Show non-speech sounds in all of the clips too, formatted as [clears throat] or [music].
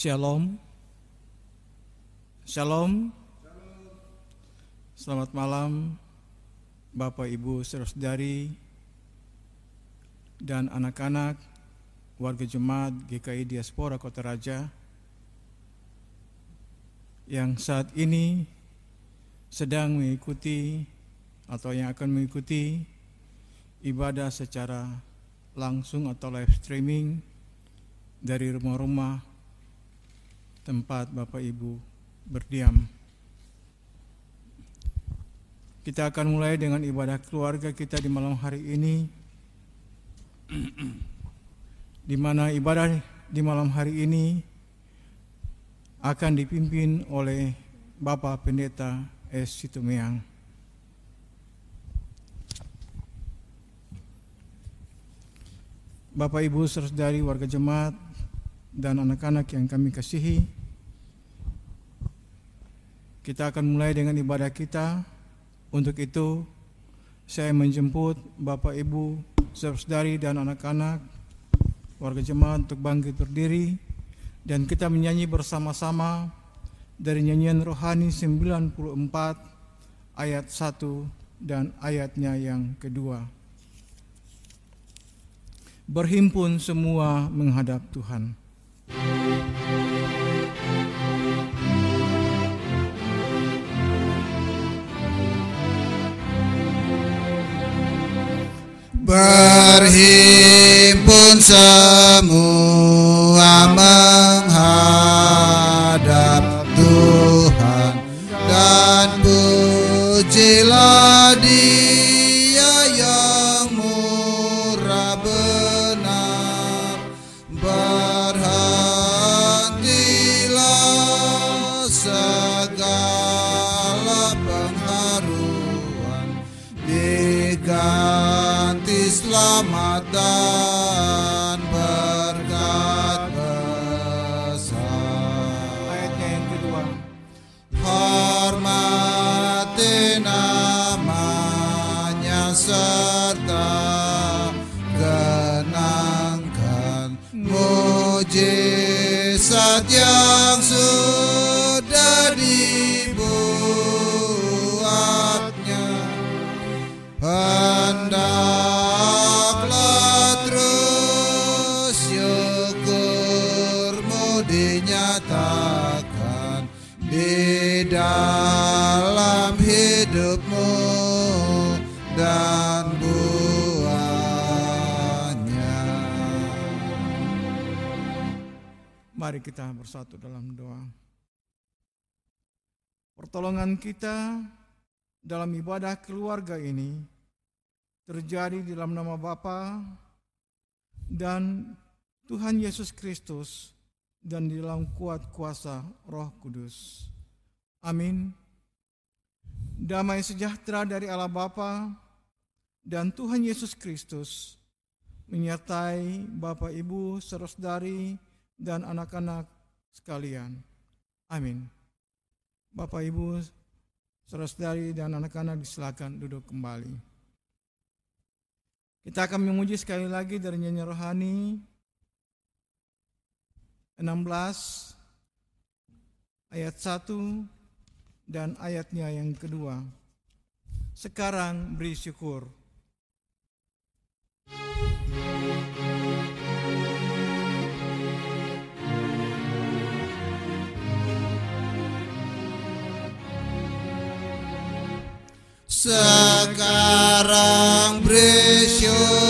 Shalom. Shalom. Selamat malam Bapak Ibu saudari dan anak-anak warga jemaat GKI Diaspora Kota Raja yang saat ini sedang mengikuti atau yang akan mengikuti ibadah secara langsung atau live streaming dari rumah-rumah tempat Bapak Ibu berdiam. Kita akan mulai dengan ibadah keluarga kita di malam hari ini, [clears throat] di mana ibadah di malam hari ini akan dipimpin oleh Bapak Pendeta S. Situmeang. Bapak Ibu saudari warga jemaat dan anak-anak yang kami kasihi, kita akan mulai dengan ibadah kita. Untuk itu, saya menjemput Bapak Ibu, saudari dan anak-anak warga jemaat untuk bangkit berdiri dan kita menyanyi bersama-sama dari nyanyian rohani 94 ayat 1 dan ayatnya yang kedua. Berhimpun semua menghadap Tuhan. Berhimpun semua dinyatakan di dalam hidupmu dan buahnya. Mari kita bersatu dalam doa. Pertolongan kita dalam ibadah keluarga ini terjadi di dalam nama Bapa dan Tuhan Yesus Kristus dan di dalam kuat kuasa Roh Kudus. Amin. Damai sejahtera dari Allah Bapa dan Tuhan Yesus Kristus menyertai Bapak Ibu, saudari dan anak-anak sekalian. Amin. Bapak Ibu, saudari dan anak-anak disilakan duduk kembali. Kita akan memuji sekali lagi dari nyanyi rohani 16 ayat 1 dan ayatnya yang kedua. Sekarang beri syukur. Sekarang bersyukur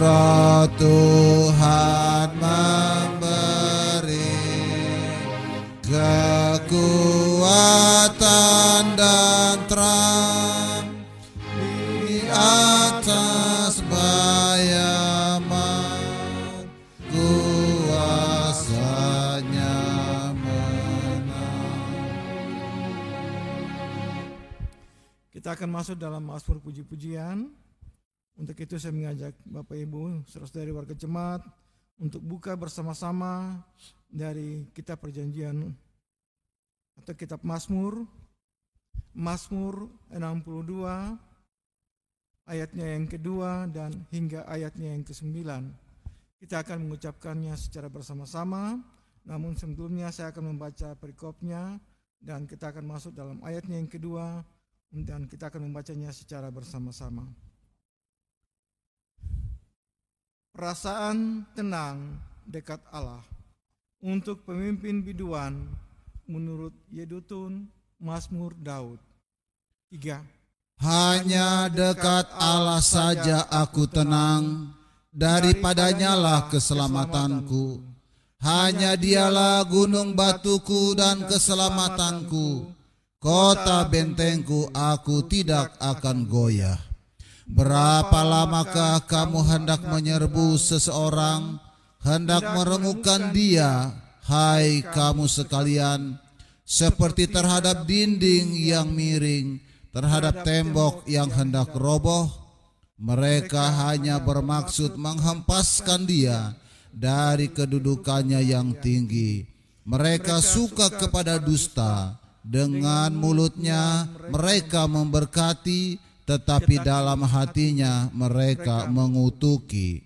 Roh Tuhan memberi kekuatan dan terang di atas kuasanya menang Kita akan masuk dalam Mazmur puji-pujian. Untuk itu saya mengajak Bapak Ibu, saudara-saudari warga jemaat untuk buka bersama-sama dari kitab perjanjian atau kitab Mazmur Mazmur 62 ayatnya yang kedua dan hingga ayatnya yang kesembilan. Kita akan mengucapkannya secara bersama-sama, namun sebelumnya saya akan membaca perikopnya dan kita akan masuk dalam ayatnya yang kedua dan kita akan membacanya secara bersama-sama. Perasaan tenang dekat Allah untuk pemimpin biduan menurut Yedutun Mazmur Daud. Tiga. Hanya dekat Allah saja aku tenang, daripadanya lah keselamatanku. Hanya dialah gunung batuku dan keselamatanku. Kota bentengku aku tidak akan goyah. Berapa lamakah kamu hendak menyerbu seseorang, hendak meremukkan dia, hai kamu sekalian, seperti terhadap dinding yang miring, terhadap tembok yang hendak roboh. Mereka hanya bermaksud menghempaskan dia dari kedudukannya yang tinggi. Mereka suka kepada dusta. Dengan mulutnya mereka memberkati, tetapi dalam hatinya mereka mengutuki.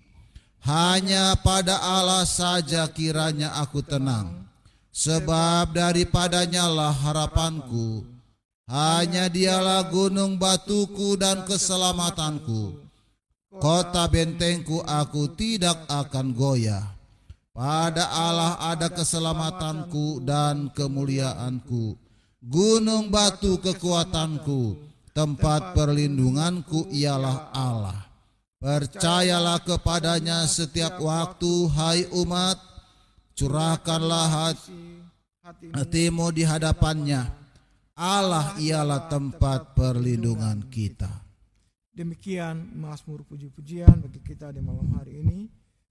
Hanya pada Allah saja kiranya aku tenang, sebab daripadanya lah harapanku. Hanya dialah gunung batuku dan keselamatanku. Kota bentengku aku tidak akan goyah. Pada Allah ada keselamatanku dan kemuliaanku. Gunung batu kekuatanku, tempat perlindunganku ialah Allah. Percayalah kepadanya setiap waktu, hai umat. Curahkanlah hati, hatimu di hadapannya. Allah ialah tempat perlindungan kita. Demikian Mazmur puji-pujian bagi kita di malam hari ini.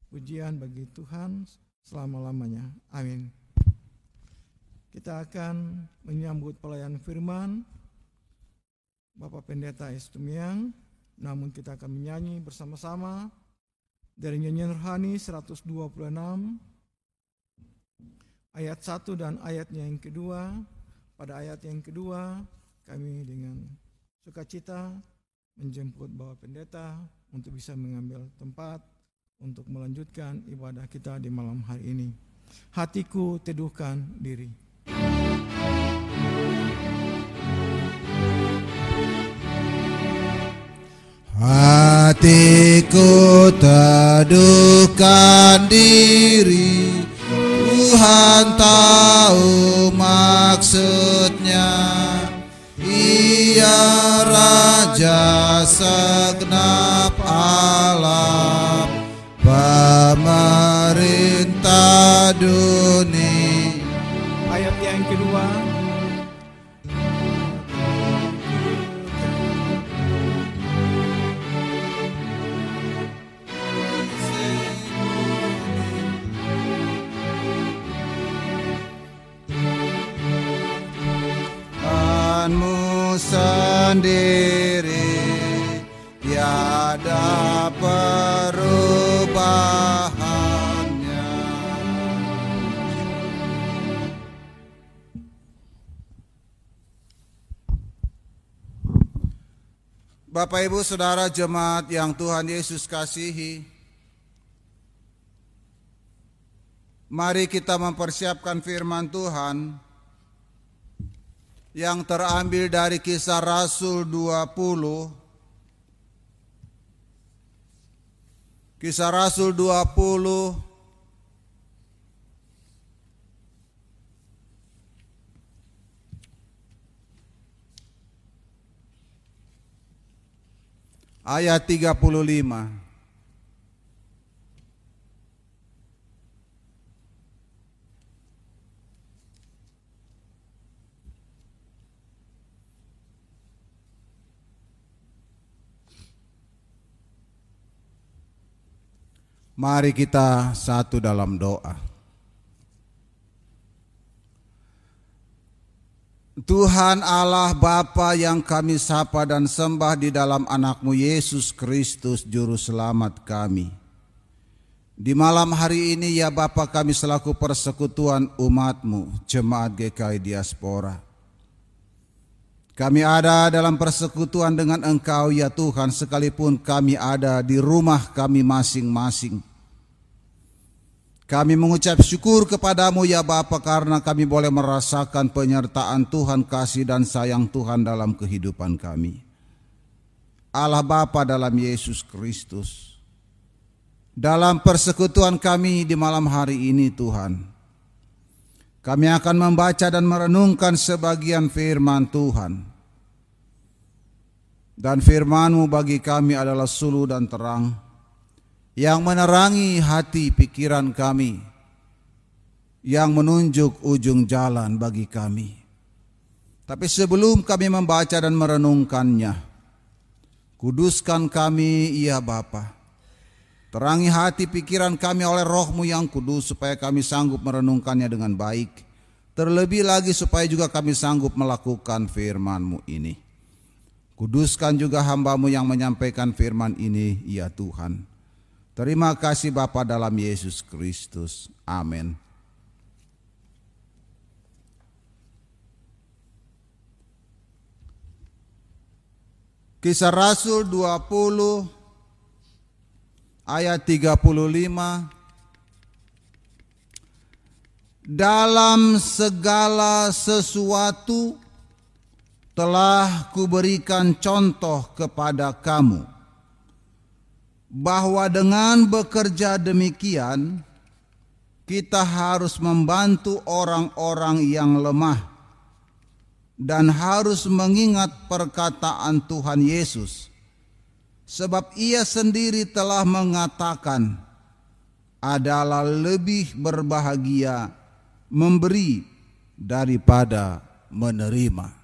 Pujian bagi Tuhan selama-lamanya. Amin. Kita akan menyambut pelayan firman Bapak Pendeta Istumiang. Namun kita akan menyanyi bersama-sama dari nyanyian rohani 126 ayat 1 dan ayatnya yang kedua. Pada ayat yang kedua kami dengan sukacita menjemput Bapak Pendeta untuk bisa mengambil tempat untuk melanjutkan ibadah kita di malam hari ini. Hatiku teduhkan diri. Hatiku teduhkan diri Tuhan tahu maksudnya. Ia Raja segenap alam Pemerintah dunia Bapak Ibu Saudara jemaat yang Tuhan Yesus kasihi Mari kita mempersiapkan firman Tuhan yang terambil dari kisah Rasul 20 Kisah Rasul 20 ayat 35. Mari kita satu dalam doa. Tuhan Allah Bapa yang kami sapa dan sembah di dalam anakmu Yesus Kristus Juru Selamat kami. Di malam hari ini ya Bapa kami selaku persekutuan umatmu, Jemaat GKI Diaspora. Kami ada dalam persekutuan dengan Engkau ya Tuhan sekalipun kami ada di rumah kami masing-masing. Kami mengucap syukur kepadamu ya Bapa karena kami boleh merasakan penyertaan Tuhan kasih dan sayang Tuhan dalam kehidupan kami. Allah Bapa dalam Yesus Kristus. Dalam persekutuan kami di malam hari ini Tuhan. Kami akan membaca dan merenungkan sebagian firman Tuhan. Dan firmanmu bagi kami adalah sulu dan terang, yang menerangi hati pikiran kami, yang menunjuk ujung jalan bagi kami. Tapi sebelum kami membaca dan merenungkannya, kuduskan kami, ya Bapa. Terangi hati pikiran kami oleh rohmu yang kudus supaya kami sanggup merenungkannya dengan baik. Terlebih lagi supaya juga kami sanggup melakukan firmanmu ini. Kuduskan juga hambamu yang menyampaikan firman ini, ya Tuhan. Terima kasih Bapa dalam Yesus Kristus. Amin. Kisah Rasul 20 ayat 35 dalam segala sesuatu telah kuberikan contoh kepada kamu bahwa dengan bekerja demikian kita harus membantu orang-orang yang lemah dan harus mengingat perkataan Tuhan Yesus Sebab ia sendiri telah mengatakan adalah lebih berbahagia memberi daripada menerima.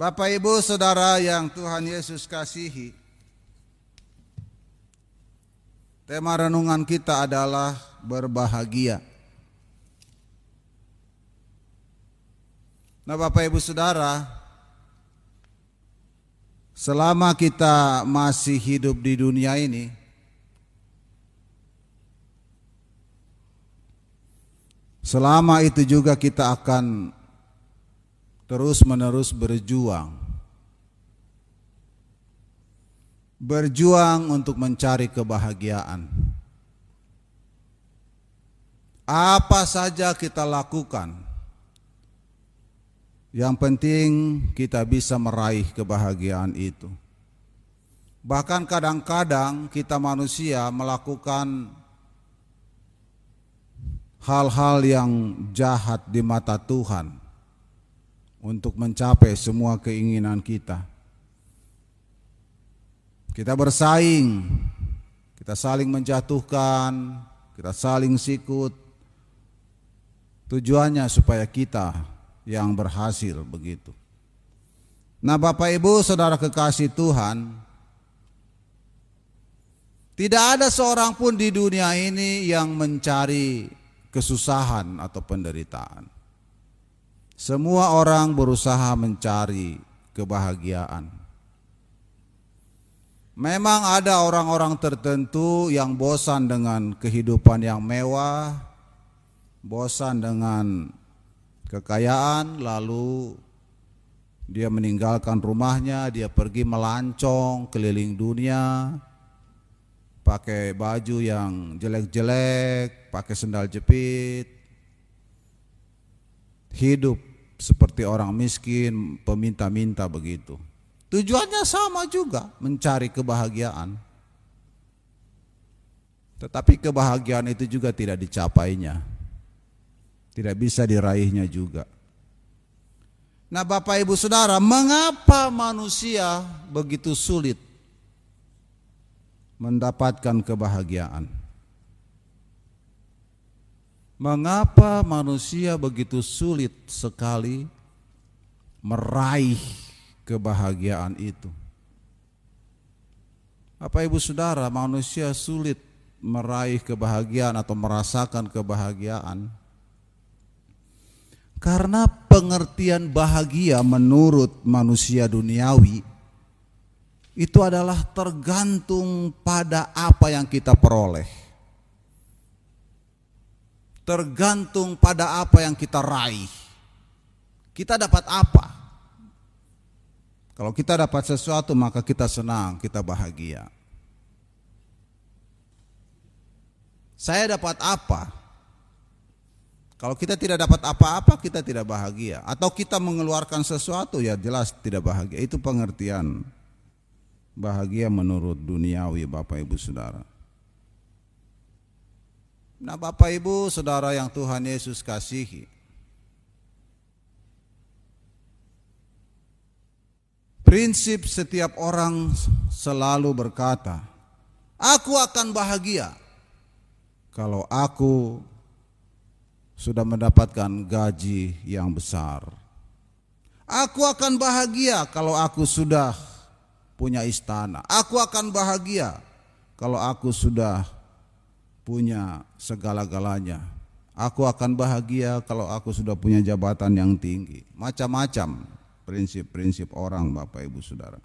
Bapak Ibu Saudara yang Tuhan Yesus kasihi. Tema renungan kita adalah berbahagia. Nah Bapak Ibu Saudara, Selama kita masih hidup di dunia ini, selama itu juga kita akan terus-menerus berjuang. Berjuang untuk mencari kebahagiaan. Apa saja kita lakukan, yang penting kita bisa meraih kebahagiaan itu. Bahkan kadang-kadang kita manusia melakukan hal-hal yang jahat di mata Tuhan untuk mencapai semua keinginan kita. Kita bersaing, kita saling menjatuhkan, kita saling sikut. Tujuannya supaya kita yang berhasil begitu. Nah, Bapak Ibu, Saudara kekasih Tuhan, tidak ada seorang pun di dunia ini yang mencari kesusahan atau penderitaan. Semua orang berusaha mencari kebahagiaan. Memang ada orang-orang tertentu yang bosan dengan kehidupan yang mewah, bosan dengan kekayaan lalu dia meninggalkan rumahnya, dia pergi melancong keliling dunia, pakai baju yang jelek-jelek, pakai sendal jepit, hidup seperti orang miskin, peminta-minta begitu. Tujuannya sama juga, mencari kebahagiaan. Tetapi kebahagiaan itu juga tidak dicapainya tidak bisa diraihnya juga. Nah, Bapak Ibu Saudara, mengapa manusia begitu sulit mendapatkan kebahagiaan? Mengapa manusia begitu sulit sekali meraih kebahagiaan itu? Bapak Ibu Saudara, manusia sulit meraih kebahagiaan atau merasakan kebahagiaan karena pengertian bahagia menurut manusia duniawi itu adalah tergantung pada apa yang kita peroleh. Tergantung pada apa yang kita raih. Kita dapat apa? Kalau kita dapat sesuatu maka kita senang, kita bahagia. Saya dapat apa? Kalau kita tidak dapat apa-apa, kita tidak bahagia. Atau kita mengeluarkan sesuatu, ya jelas tidak bahagia. Itu pengertian bahagia menurut duniawi Bapak Ibu Saudara. Nah Bapak Ibu Saudara yang Tuhan Yesus kasihi. Prinsip setiap orang selalu berkata, Aku akan bahagia kalau aku sudah mendapatkan gaji yang besar. Aku akan bahagia kalau aku sudah punya istana. Aku akan bahagia kalau aku sudah punya segala-galanya. Aku akan bahagia kalau aku sudah punya jabatan yang tinggi. Macam-macam prinsip-prinsip orang Bapak Ibu Saudara.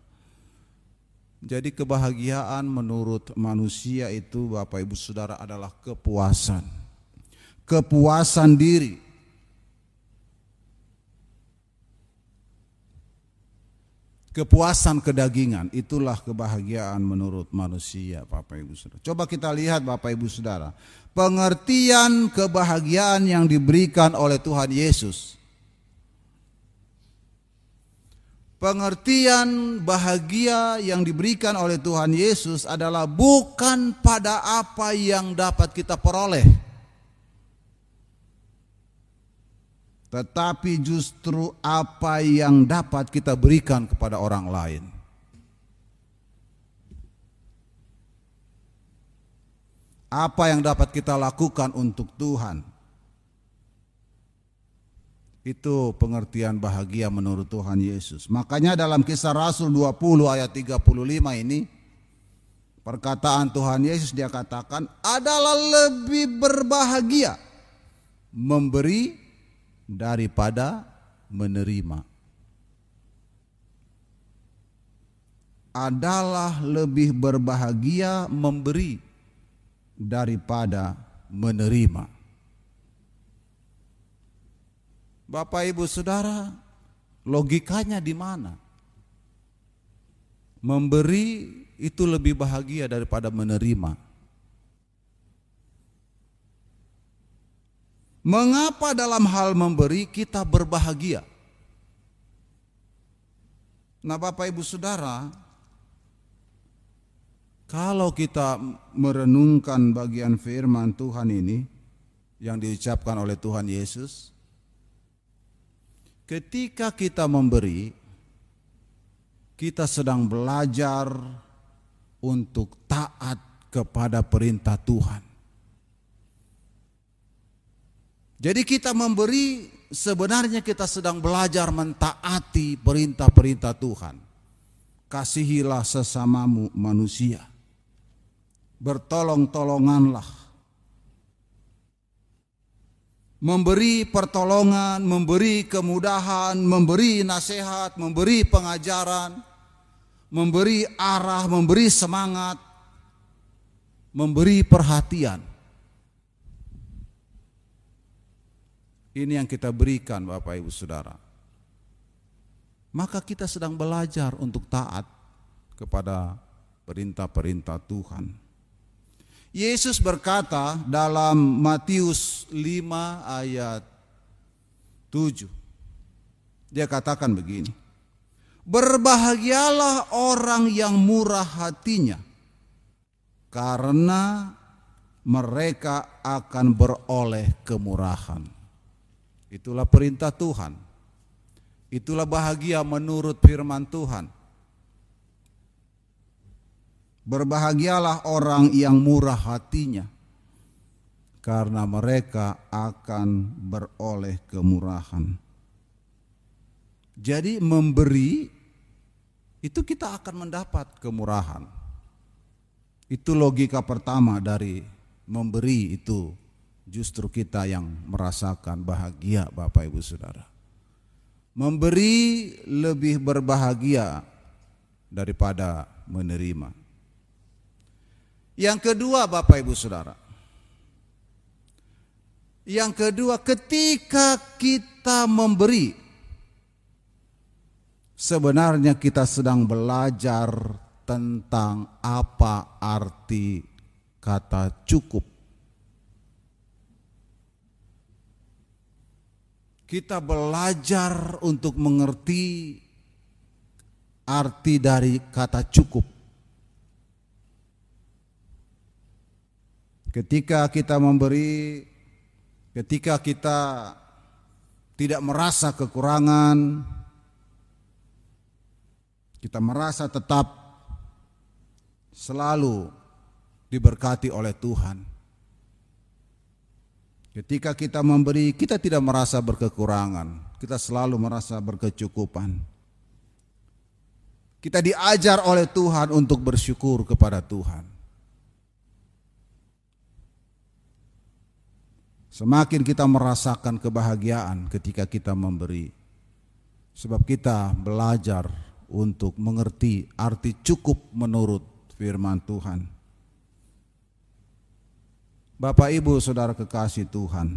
Jadi kebahagiaan menurut manusia itu Bapak Ibu Saudara adalah kepuasan kepuasan diri. Kepuasan kedagingan itulah kebahagiaan menurut manusia Bapak Ibu Saudara. Coba kita lihat Bapak Ibu Saudara. Pengertian kebahagiaan yang diberikan oleh Tuhan Yesus. Pengertian bahagia yang diberikan oleh Tuhan Yesus adalah bukan pada apa yang dapat kita peroleh tetapi justru apa yang dapat kita berikan kepada orang lain. Apa yang dapat kita lakukan untuk Tuhan. Itu pengertian bahagia menurut Tuhan Yesus. Makanya dalam kisah Rasul 20 ayat 35 ini perkataan Tuhan Yesus dia katakan adalah lebih berbahagia memberi daripada menerima adalah lebih berbahagia memberi daripada menerima. Bapak Ibu Saudara, logikanya di mana? Memberi itu lebih bahagia daripada menerima. Mengapa dalam hal memberi kita berbahagia? Nah, Bapak Ibu Saudara, kalau kita merenungkan bagian firman Tuhan ini yang diucapkan oleh Tuhan Yesus, ketika kita memberi, kita sedang belajar untuk taat kepada perintah Tuhan. Jadi kita memberi sebenarnya kita sedang belajar mentaati perintah-perintah Tuhan. Kasihilah sesamamu manusia. Bertolong-tolonganlah. Memberi pertolongan, memberi kemudahan, memberi nasihat, memberi pengajaran, memberi arah, memberi semangat, memberi perhatian Ini yang kita berikan Bapak Ibu Saudara. Maka kita sedang belajar untuk taat kepada perintah-perintah Tuhan. Yesus berkata dalam Matius 5 ayat 7. Dia katakan begini. Berbahagialah orang yang murah hatinya karena mereka akan beroleh kemurahan. Itulah perintah Tuhan. Itulah bahagia menurut firman Tuhan. Berbahagialah orang yang murah hatinya, karena mereka akan beroleh kemurahan. Jadi, memberi itu kita akan mendapat kemurahan. Itu logika pertama dari memberi itu justru kita yang merasakan bahagia Bapak Ibu Saudara. Memberi lebih berbahagia daripada menerima. Yang kedua Bapak Ibu Saudara. Yang kedua ketika kita memberi sebenarnya kita sedang belajar tentang apa arti kata cukup. Kita belajar untuk mengerti arti dari kata cukup. Ketika kita memberi, ketika kita tidak merasa kekurangan, kita merasa tetap selalu diberkati oleh Tuhan. Ketika kita memberi, kita tidak merasa berkekurangan, kita selalu merasa berkecukupan. Kita diajar oleh Tuhan untuk bersyukur kepada Tuhan. Semakin kita merasakan kebahagiaan ketika kita memberi, sebab kita belajar untuk mengerti arti cukup menurut firman Tuhan. Bapak Ibu Saudara kekasih Tuhan,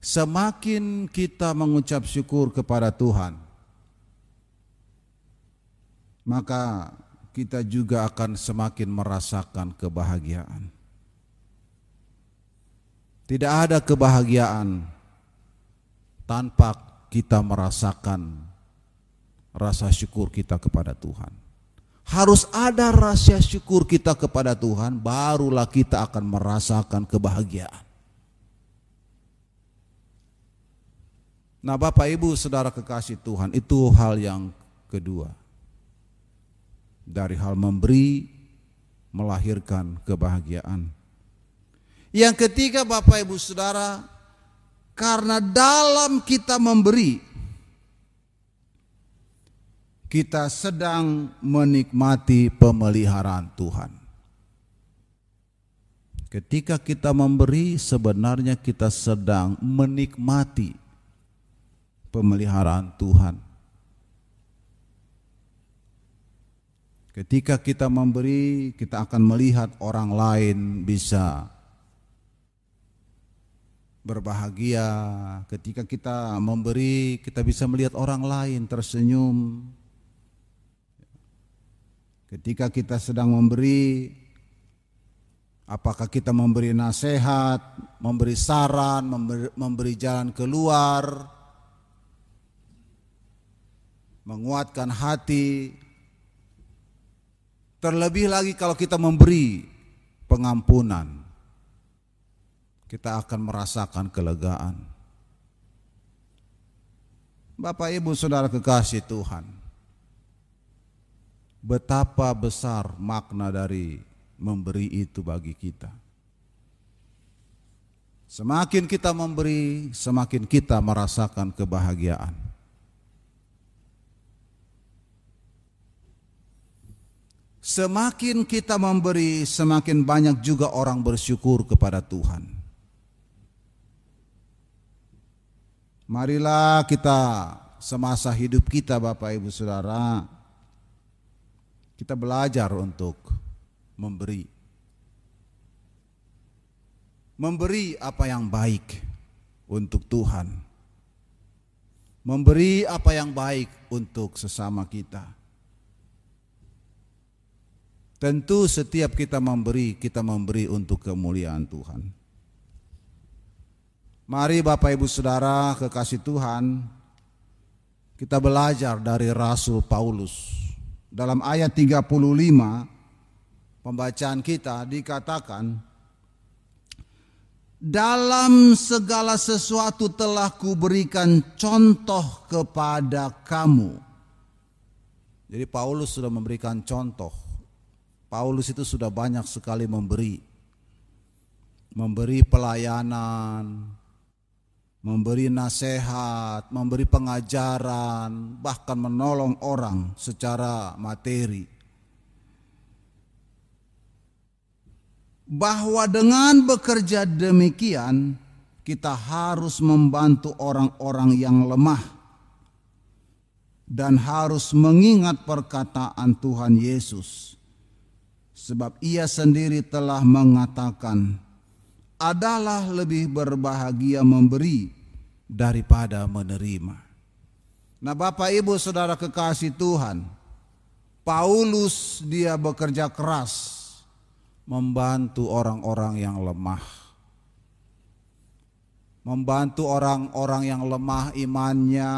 semakin kita mengucap syukur kepada Tuhan, maka kita juga akan semakin merasakan kebahagiaan. Tidak ada kebahagiaan tanpa kita merasakan rasa syukur kita kepada Tuhan. Harus ada rasa syukur kita kepada Tuhan, barulah kita akan merasakan kebahagiaan. Nah, Bapak Ibu, saudara kekasih Tuhan, itu hal yang kedua. Dari hal memberi melahirkan kebahagiaan. Yang ketiga, Bapak Ibu, saudara, karena dalam kita memberi, kita sedang menikmati pemeliharaan Tuhan. Ketika kita memberi, sebenarnya kita sedang menikmati pemeliharaan Tuhan. Ketika kita memberi, kita akan melihat orang lain bisa berbahagia. Ketika kita memberi, kita bisa melihat orang lain tersenyum, Ketika kita sedang memberi, apakah kita memberi nasihat, memberi saran, memberi, memberi jalan keluar, menguatkan hati. Terlebih lagi kalau kita memberi pengampunan, kita akan merasakan kelegaan. Bapak, ibu, saudara kekasih Tuhan, betapa besar makna dari memberi itu bagi kita. Semakin kita memberi, semakin kita merasakan kebahagiaan. Semakin kita memberi, semakin banyak juga orang bersyukur kepada Tuhan. Marilah kita semasa hidup kita Bapak Ibu Saudara kita belajar untuk memberi. Memberi apa yang baik untuk Tuhan. Memberi apa yang baik untuk sesama kita. Tentu setiap kita memberi, kita memberi untuk kemuliaan Tuhan. Mari Bapak Ibu Saudara kekasih Tuhan, kita belajar dari Rasul Paulus dalam ayat 35 pembacaan kita dikatakan dalam segala sesuatu telah kuberikan contoh kepada kamu. Jadi Paulus sudah memberikan contoh. Paulus itu sudah banyak sekali memberi. Memberi pelayanan, memberi nasihat, memberi pengajaran, bahkan menolong orang secara materi. bahwa dengan bekerja demikian kita harus membantu orang-orang yang lemah dan harus mengingat perkataan Tuhan Yesus sebab ia sendiri telah mengatakan adalah lebih berbahagia memberi daripada menerima. Nah, Bapak Ibu Saudara kekasih Tuhan, Paulus dia bekerja keras membantu orang-orang yang lemah. Membantu orang-orang yang lemah imannya,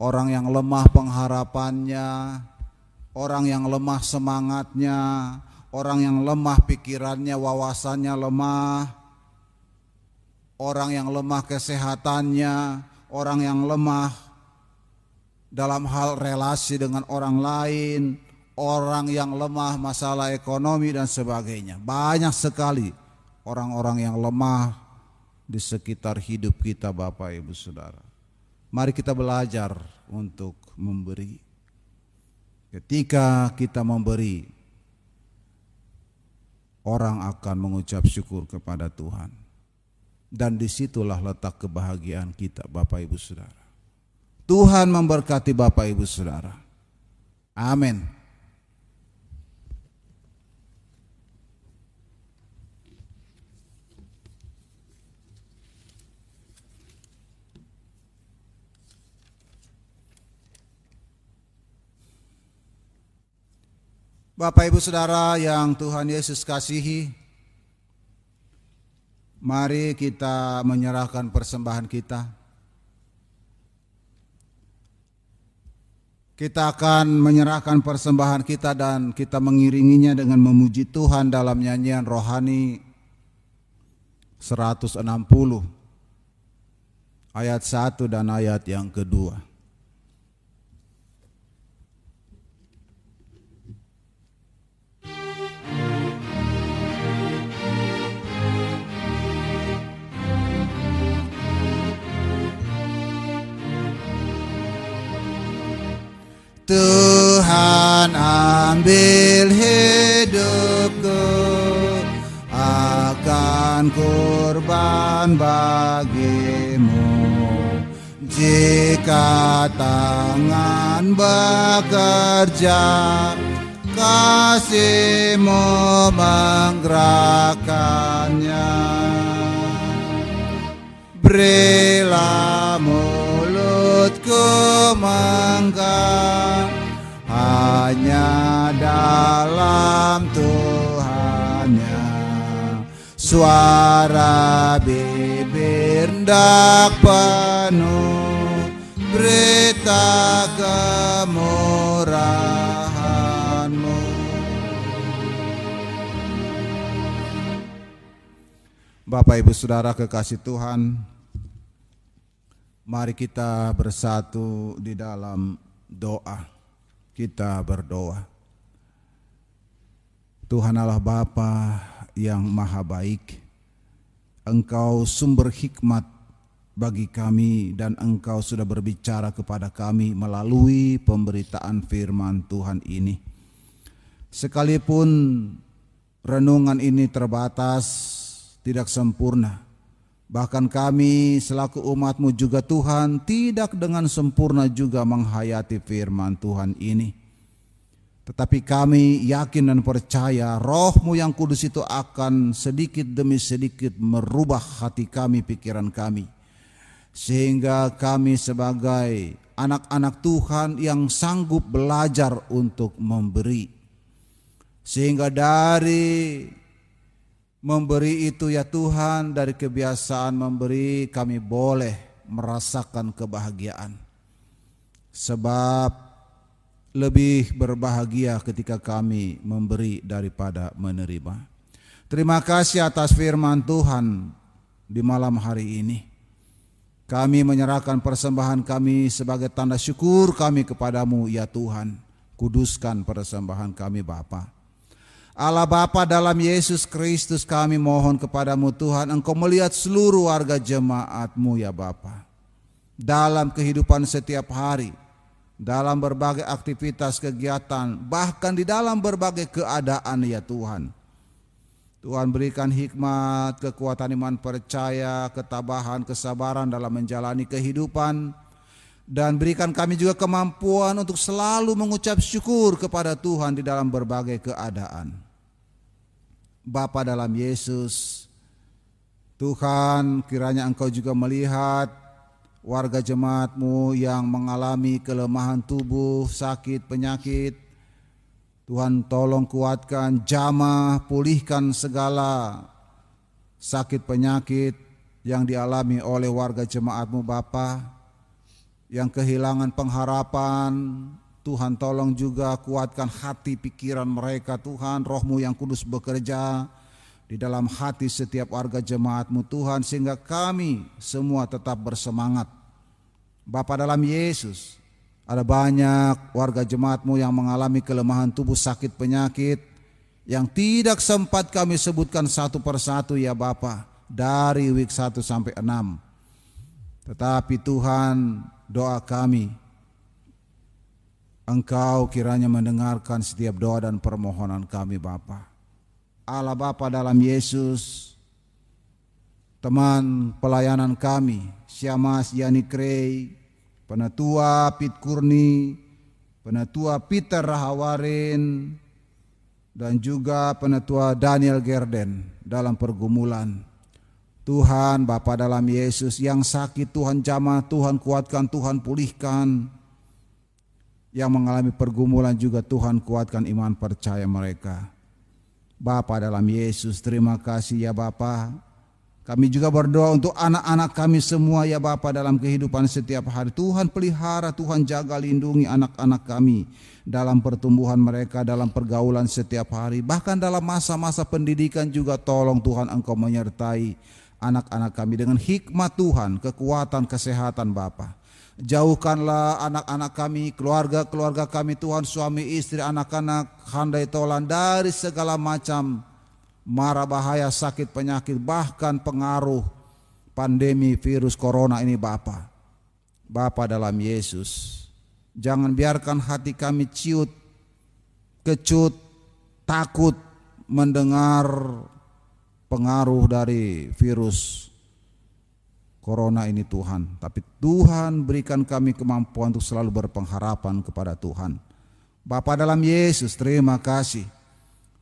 orang yang lemah pengharapannya, orang yang lemah semangatnya, orang yang lemah pikirannya, wawasannya lemah, orang yang lemah kesehatannya, orang yang lemah dalam hal relasi dengan orang lain, orang yang lemah masalah ekonomi dan sebagainya. Banyak sekali orang-orang yang lemah di sekitar hidup kita Bapak Ibu Saudara. Mari kita belajar untuk memberi. Ketika kita memberi, orang akan mengucap syukur kepada Tuhan. Dan di situlah letak kebahagiaan kita Bapak Ibu Saudara. Tuhan memberkati Bapak Ibu Saudara. Amin. Bapak Ibu Saudara yang Tuhan Yesus kasihi, mari kita menyerahkan persembahan kita. Kita akan menyerahkan persembahan kita dan kita mengiringinya dengan memuji Tuhan dalam nyanyian rohani 160 ayat 1 dan ayat yang kedua. Tuhan ambil hidupku akan kurban bagimu. Jika tangan bekerja kasihmu menggerakkannya. Berilah mulutku menggang hanya dalam Tuhannya. Suara bibir ndak penuh berita kemurahanmu. Bapak Ibu Saudara kekasih Tuhan Mari kita bersatu di dalam doa. Kita berdoa. Tuhan Allah Bapa yang maha baik, Engkau sumber hikmat bagi kami dan Engkau sudah berbicara kepada kami melalui pemberitaan firman Tuhan ini. Sekalipun renungan ini terbatas, tidak sempurna, Bahkan kami selaku umatmu juga Tuhan tidak dengan sempurna juga menghayati firman Tuhan ini. Tetapi kami yakin dan percaya rohmu yang kudus itu akan sedikit demi sedikit merubah hati kami, pikiran kami. Sehingga kami sebagai anak-anak Tuhan yang sanggup belajar untuk memberi. Sehingga dari memberi itu ya Tuhan dari kebiasaan memberi kami boleh merasakan kebahagiaan. Sebab lebih berbahagia ketika kami memberi daripada menerima. Terima kasih atas firman Tuhan di malam hari ini. Kami menyerahkan persembahan kami sebagai tanda syukur kami kepadamu ya Tuhan. Kuduskan persembahan kami Bapa. Allah Bapa dalam Yesus Kristus kami mohon kepadamu Tuhan Engkau melihat seluruh warga jemaatmu ya Bapa. Dalam kehidupan setiap hari, dalam berbagai aktivitas kegiatan, bahkan di dalam berbagai keadaan ya Tuhan. Tuhan berikan hikmat, kekuatan iman percaya, ketabahan, kesabaran dalam menjalani kehidupan dan berikan kami juga kemampuan untuk selalu mengucap syukur kepada Tuhan di dalam berbagai keadaan. Bapa dalam Yesus, Tuhan kiranya Engkau juga melihat warga jemaatmu yang mengalami kelemahan tubuh, sakit, penyakit, Tuhan tolong kuatkan, jamah, pulihkan segala sakit penyakit yang dialami oleh warga jemaatmu Bapa. Yang kehilangan pengharapan Tuhan tolong juga kuatkan hati pikiran mereka Tuhan rohmu yang kudus bekerja di dalam hati setiap warga jemaatmu Tuhan sehingga kami semua tetap bersemangat Bapa dalam Yesus ada banyak warga jemaatmu yang mengalami kelemahan tubuh sakit penyakit yang tidak sempat kami sebutkan satu persatu ya Bapa dari week 1 sampai 6. Tetapi Tuhan doa kami Engkau kiranya mendengarkan setiap doa dan permohonan kami Bapa. Allah Bapa dalam Yesus teman pelayanan kami Syamas Yani Krei Penatua Pit Kurni, Penatua Peter Rahawarin, dan juga Penatua Daniel Gerden dalam pergumulan. Tuhan Bapa dalam Yesus yang sakit Tuhan jamah, Tuhan kuatkan, Tuhan pulihkan. Yang mengalami pergumulan juga Tuhan kuatkan iman percaya mereka. Bapa dalam Yesus terima kasih ya Bapa kami juga berdoa untuk anak-anak kami semua ya Bapa dalam kehidupan setiap hari. Tuhan pelihara, Tuhan jaga lindungi anak-anak kami dalam pertumbuhan mereka, dalam pergaulan setiap hari. Bahkan dalam masa-masa pendidikan juga tolong Tuhan Engkau menyertai anak-anak kami dengan hikmat Tuhan, kekuatan, kesehatan Bapa. Jauhkanlah anak-anak kami, keluarga-keluarga kami Tuhan, suami, istri, anak-anak, handai tolan dari segala macam mara bahaya sakit penyakit bahkan pengaruh pandemi virus corona ini Bapa. Bapa dalam Yesus. Jangan biarkan hati kami ciut, kecut, takut mendengar pengaruh dari virus corona ini Tuhan. Tapi Tuhan berikan kami kemampuan untuk selalu berpengharapan kepada Tuhan. Bapa dalam Yesus, terima kasih.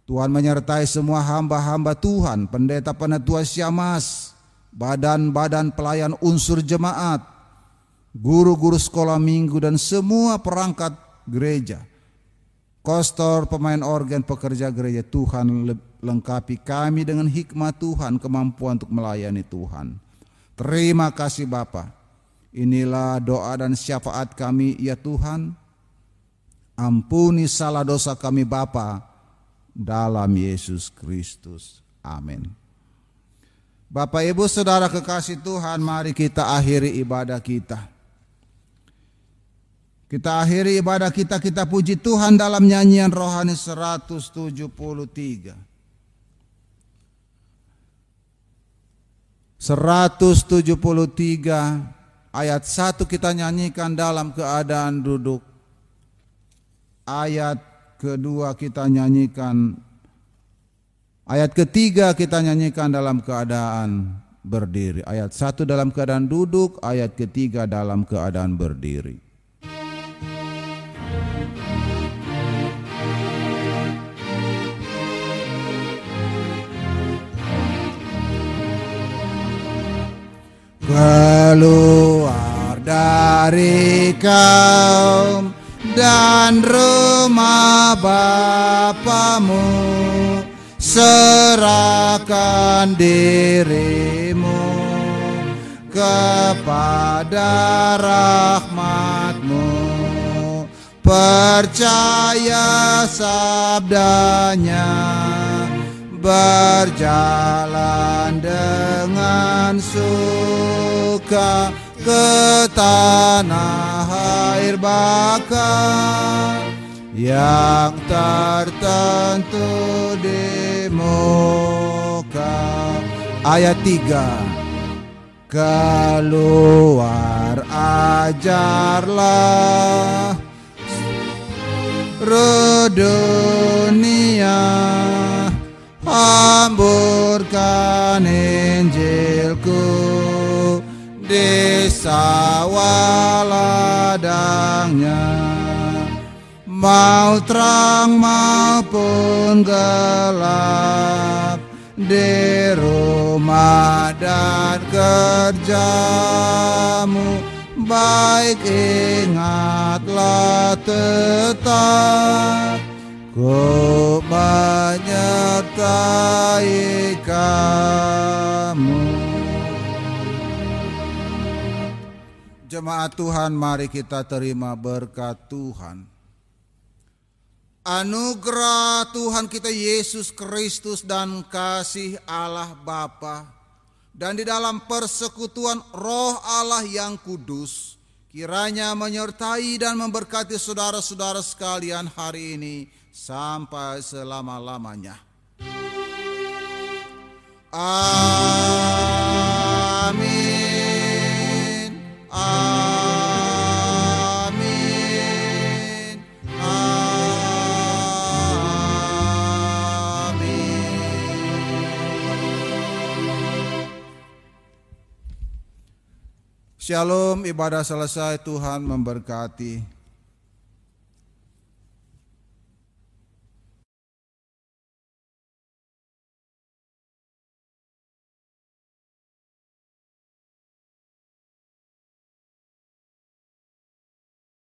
Tuhan menyertai semua hamba-hamba Tuhan, pendeta penetua syamas, badan-badan pelayan unsur jemaat, guru-guru sekolah minggu dan semua perangkat gereja. Kostor, pemain organ, pekerja gereja Tuhan lengkapi kami dengan hikmat Tuhan, kemampuan untuk melayani Tuhan. Terima kasih Bapa. Inilah doa dan syafaat kami ya Tuhan. Ampuni salah dosa kami Bapa dalam Yesus Kristus. Amin. Bapak Ibu Saudara kekasih Tuhan, mari kita akhiri ibadah kita. Kita akhiri ibadah kita, kita puji Tuhan dalam nyanyian rohani 173. 173 ayat 1 kita nyanyikan dalam keadaan duduk. Ayat kedua kita nyanyikan ayat ketiga kita nyanyikan dalam keadaan berdiri ayat satu dalam keadaan duduk ayat ketiga dalam keadaan berdiri keluar dari kaum dan rumah Bapamu. Serahkan dirimu kepada rahmatmu. Percaya sabdanya berjalan dengan suka ke tanah air bakar yang tertentu di muka. Ayat 3 keluar ajarlah dunia hamburkan Injilku di sawah ladangnya mau terang maupun gelap di rumah dan kerjamu baik ingatlah tetap. Ku menyertai kamu. Jemaat Tuhan mari kita terima berkat Tuhan. Anugerah Tuhan kita Yesus Kristus dan kasih Allah Bapa. Dan di dalam persekutuan Roh Allah yang kudus kiranya menyertai dan memberkati saudara-saudara sekalian hari ini sampai selama-lamanya. Shalom, ibadah selesai. Tuhan memberkati.